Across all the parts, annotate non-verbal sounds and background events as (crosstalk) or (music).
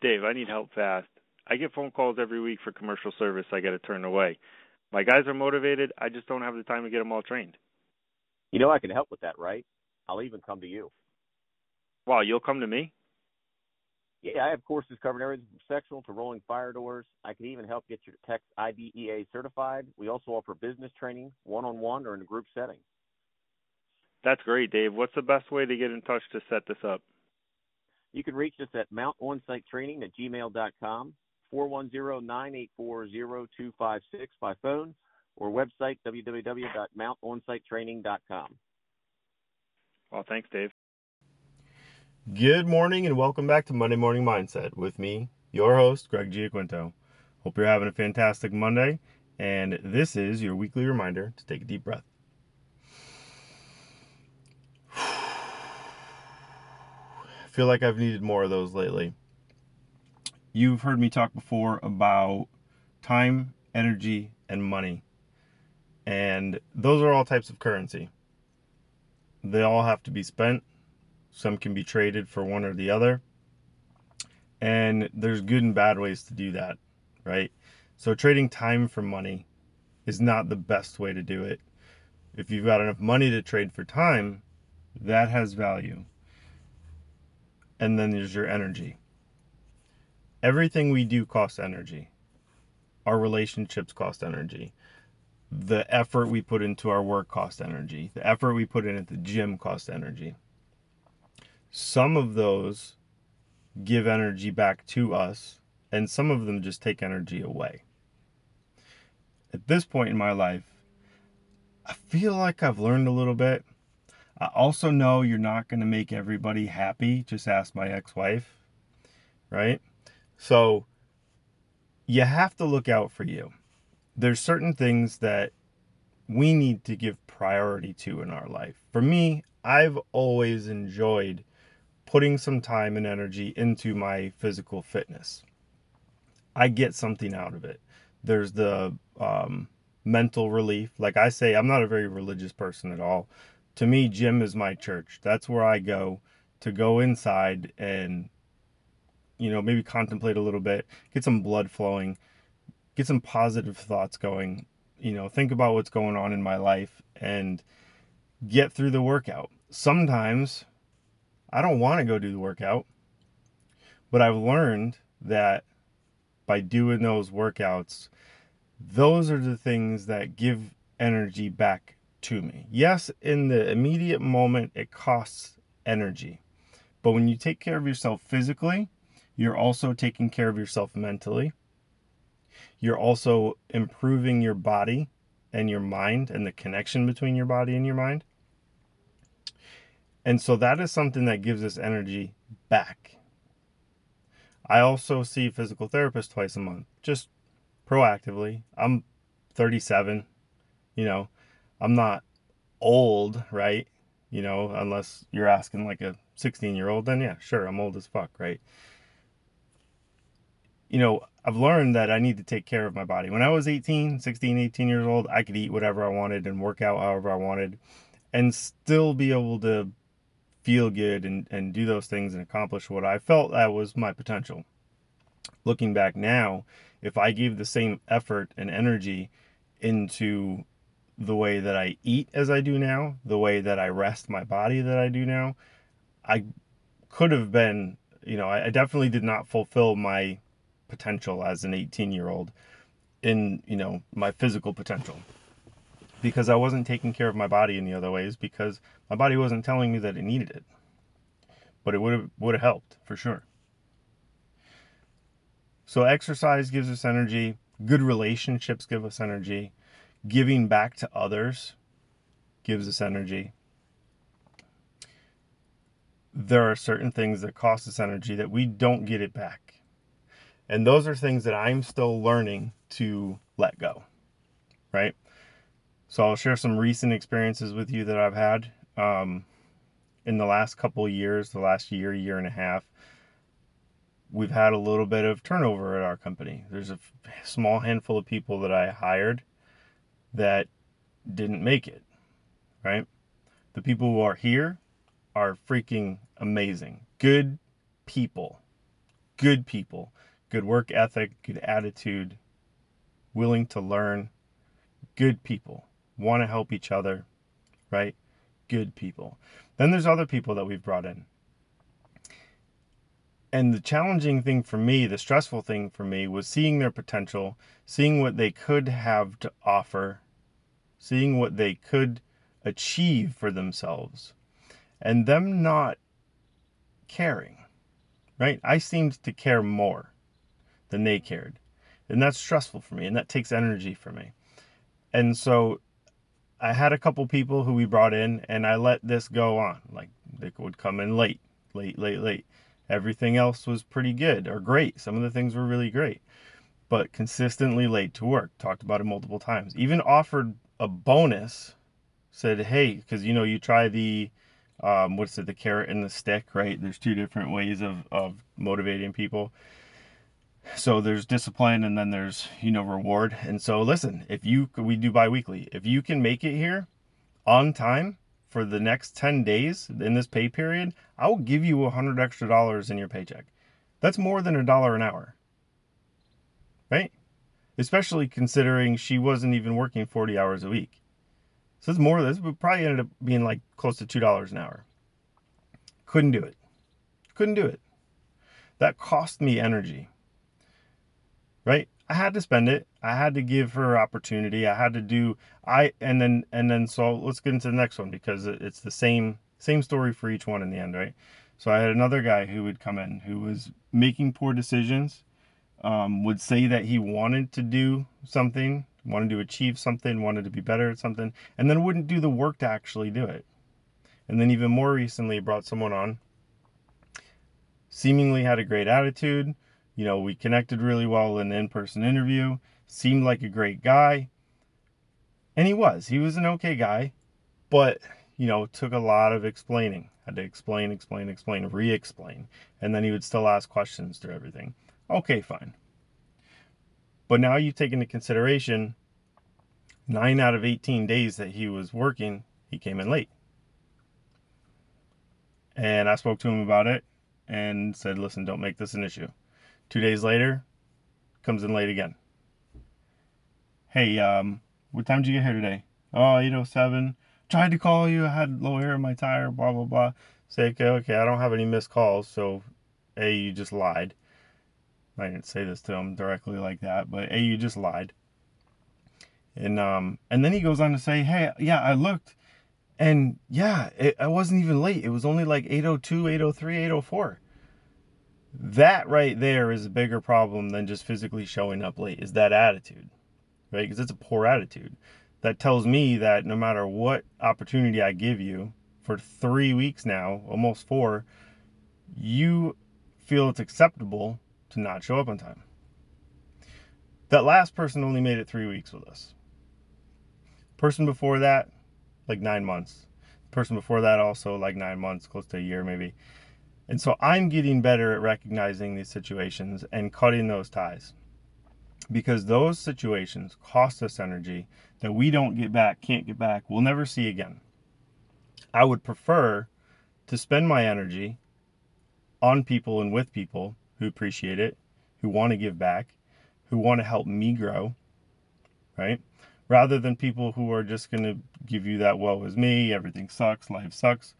Dave, I need help fast. I get phone calls every week for commercial service I got to turn away. My guys are motivated. I just don't have the time to get them all trained. You know I can help with that, right? I'll even come to you. Wow, you'll come to me? Yeah, I have courses covering everything from sectional to rolling fire doors. I can even help get your techs IDEA certified. We also offer business training, one-on-one or in a group setting. That's great, Dave. What's the best way to get in touch to set this up? You can reach us at mountonsighttraining at gmail.com, 410-984-0256 by phone, or website www.mountonsighttraining.com. Well, thanks, Dave. Good morning and welcome back to Monday Morning Mindset with me, your host, Greg Giaquinto. Hope you're having a fantastic Monday, and this is your weekly reminder to take a deep breath. Feel like I've needed more of those lately. You've heard me talk before about time, energy, and money. And those are all types of currency. They all have to be spent. Some can be traded for one or the other. And there's good and bad ways to do that, right? So trading time for money is not the best way to do it. If you've got enough money to trade for time, that has value and then there's your energy. Everything we do costs energy. Our relationships cost energy. The effort we put into our work costs energy. The effort we put in at the gym costs energy. Some of those give energy back to us, and some of them just take energy away. At this point in my life, I feel like I've learned a little bit I also know you're not going to make everybody happy. Just ask my ex wife, right? So you have to look out for you. There's certain things that we need to give priority to in our life. For me, I've always enjoyed putting some time and energy into my physical fitness. I get something out of it. There's the um, mental relief. Like I say, I'm not a very religious person at all, to me, gym is my church. That's where I go to go inside and, you know, maybe contemplate a little bit, get some blood flowing, get some positive thoughts going, you know, think about what's going on in my life and get through the workout. Sometimes I don't want to go do the workout, but I've learned that by doing those workouts, those are the things that give energy back to me. Yes, in the immediate moment, it costs energy. But when you take care of yourself physically, you're also taking care of yourself mentally. You're also improving your body and your mind and the connection between your body and your mind. And so that is something that gives us energy back. I also see physical therapist twice a month, just proactively. I'm 37, you know, I'm not old, right? You know, unless you're asking like a 16 year old, then yeah, sure, I'm old as fuck, right? You know, I've learned that I need to take care of my body. When I was 18, 16, 18 years old, I could eat whatever I wanted and work out however I wanted and still be able to feel good and, and do those things and accomplish what I felt that was my potential. Looking back now, if I gave the same effort and energy into the way that I eat as I do now, the way that I rest my body that I do now, I could have been, you know, I definitely did not fulfill my potential as an 18 year old in, you know, my physical potential because I wasn't taking care of my body in the other ways because my body wasn't telling me that it needed it. But it would have would have helped for sure. So exercise gives us energy, good relationships give us energy, giving back to others gives us energy. There are certain things that cost us energy that we don't get it back. And those are things that I'm still learning to let go. Right? So I'll share some recent experiences with you that I've had um, in the last couple years, the last year, year and a half. We've had a little bit of turnover at our company. There's a small handful of people that I hired that didn't make it, right? The people who are here are freaking amazing. Good people. good people, good work ethic, good attitude, willing to learn, good people, want to help each other, right? Good people. Then there's other people that we've brought in. And the challenging thing for me, the stressful thing for me, was seeing their potential, seeing what they could have to offer, seeing what they could achieve for themselves, and them not caring, right? I seemed to care more than they cared. And that's stressful for me, and that takes energy for me. And so I had a couple people who we brought in, and I let this go on. Like they would come in late, late, late, late. Everything else was pretty good or great. Some of the things were really great, but consistently late to work. Talked about it multiple times. Even offered a bonus. Said, hey, because you know you try the um, what's it, the carrot and the stick, right? There's two different ways of of motivating people so there's discipline and then there's you know reward and so listen if you we do bi-weekly if you can make it here on time for the next 10 days in this pay period i will give you a hundred extra dollars in your paycheck. That's more than a dollar an hour. Right? Especially considering she wasn't even working 40 hours a week. So it's more of this probably ended up being like close to two dollars an hour. Couldn't do it. Couldn't do it. That cost me energy. Right? I had to spend it. I had to give her opportunity. I had to do I and then and then so let's get into the next one because it's the same same story for each one in the end, right? So I had another guy who would come in who was making poor decisions, um, would say that he wanted to do something, wanted to achieve something, wanted to be better at something, and then wouldn't do the work to actually do it. And then even more recently brought someone on, seemingly had a great attitude, you know, we connected really well in the in person interview, seemed like a great guy. And he was. He was an okay guy, but, you know, took a lot of explaining. I Had to explain, explain, explain, re explain. And then he would still ask questions through everything. Okay, fine. But now you take into consideration nine out of 18 days that he was working, he came in late. And I spoke to him about it and said, listen, don't make this an issue. Two days later, comes in late again. Hey, um, what time did you get here today? Oh, 807. Tried to call you. I had low air in my tire, blah, blah, blah. Say, okay, okay, I don't have any missed calls. So, A, you just lied. I didn't say this to him directly like that, but A, you just lied. And um, and then he goes on to say, hey, yeah, I looked, and yeah, it, I wasn't even late. It was only like 802, 803, 804 that right there is a bigger problem than just physically showing up late is that attitude right? Because it's a poor attitude. That tells me that no matter what opportunity i give you for three weeks now almost four you feel it's acceptable to not show up on time. That last person only made it three weeks with us. Person before that like nine months. Person before that also like nine months close to a year maybe and so I'm getting better at recognizing these situations and cutting those ties. Because those situations cost us energy that we don't get back, can't get back, we'll never see again. I would prefer to spend my energy on people and with people who appreciate it, who want to give back, who want to help me grow, right? Rather than people who are just going to give you that, woe is me, everything sucks, life sucks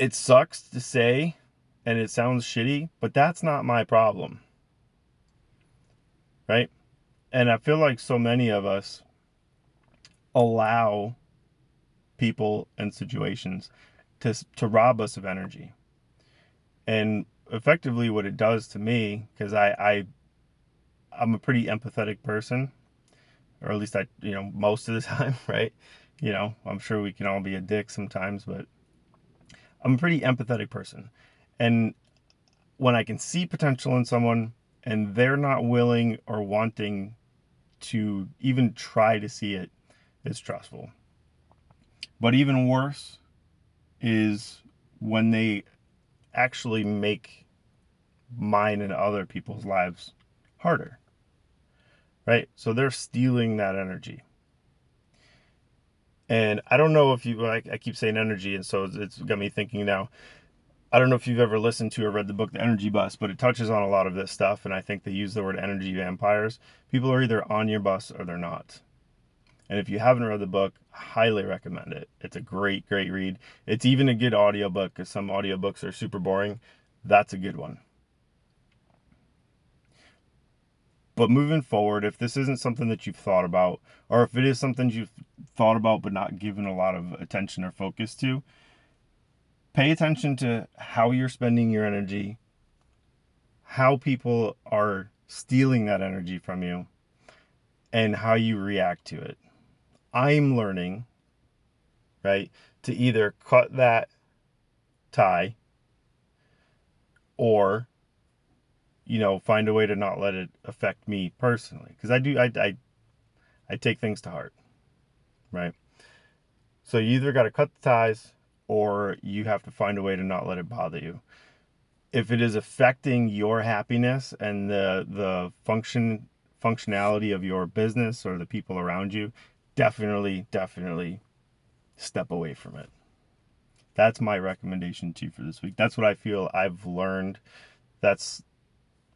it sucks to say and it sounds shitty, but that's not my problem. Right? And I feel like so many of us allow people and situations to to rob us of energy. And effectively what it does to me cuz I I I'm a pretty empathetic person or at least I, you know, most of the (laughs) time, right? You know, I'm sure we can all be a dick sometimes, but I'm a pretty empathetic person. And when I can see potential in someone and they're not willing or wanting to even try to see it, it's stressful. But even worse is when they actually make mine and other people's lives harder. Right? So they're stealing that energy. And I don't know if you, I, I keep saying energy, and so it's, got me thinking now. I don't know if you've ever listened to or read the book The Energy Bus, but it touches on a lot of this stuff, and I think they use the word energy vampires. People are either on your bus or they're not. And if you haven't read the book, highly recommend it. It's a great, great read. It's even a good audiobook because some audiobooks are super boring. That's a good one. But moving forward, if this isn't something that you've thought about, or if it is something you've thought about but not given a lot of attention or focus to, pay attention to how you're spending your energy, how people are stealing that energy from you, and how you react to it. I'm learning, right, to either cut that tie or you know find a way to not let it affect me personally. Because i do I, I i take things to heart right? So you either got to cut the ties or you have to find a way to not let it bother you. If it is affecting your happiness and the the function functionality of your business or the people around you definitely definitely step away from it. That's my recommendation to you for this week. That's what i feel i've learned. That's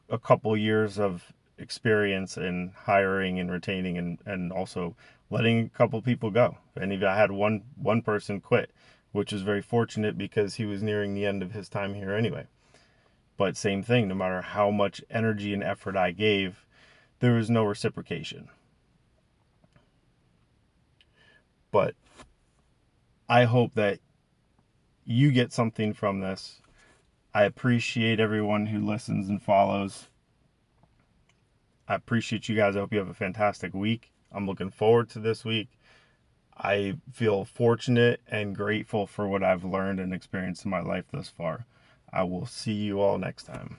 a couple years of experience in hiring and retaining and, and also letting a couple people go and if i had one one person quit which is very fortunate because he was nearing the end of his time here anyway. But same thing, no matter how much energy and effort I gave, there was no reciprocation. But I hope that you get something from this. I appreciate everyone who listens and follows. I appreciate you guys. I hope you have a fantastic week. I'm looking forward to this week. I feel fortunate and grateful for what I've learned and experienced in my life thus far. I will see you all next time.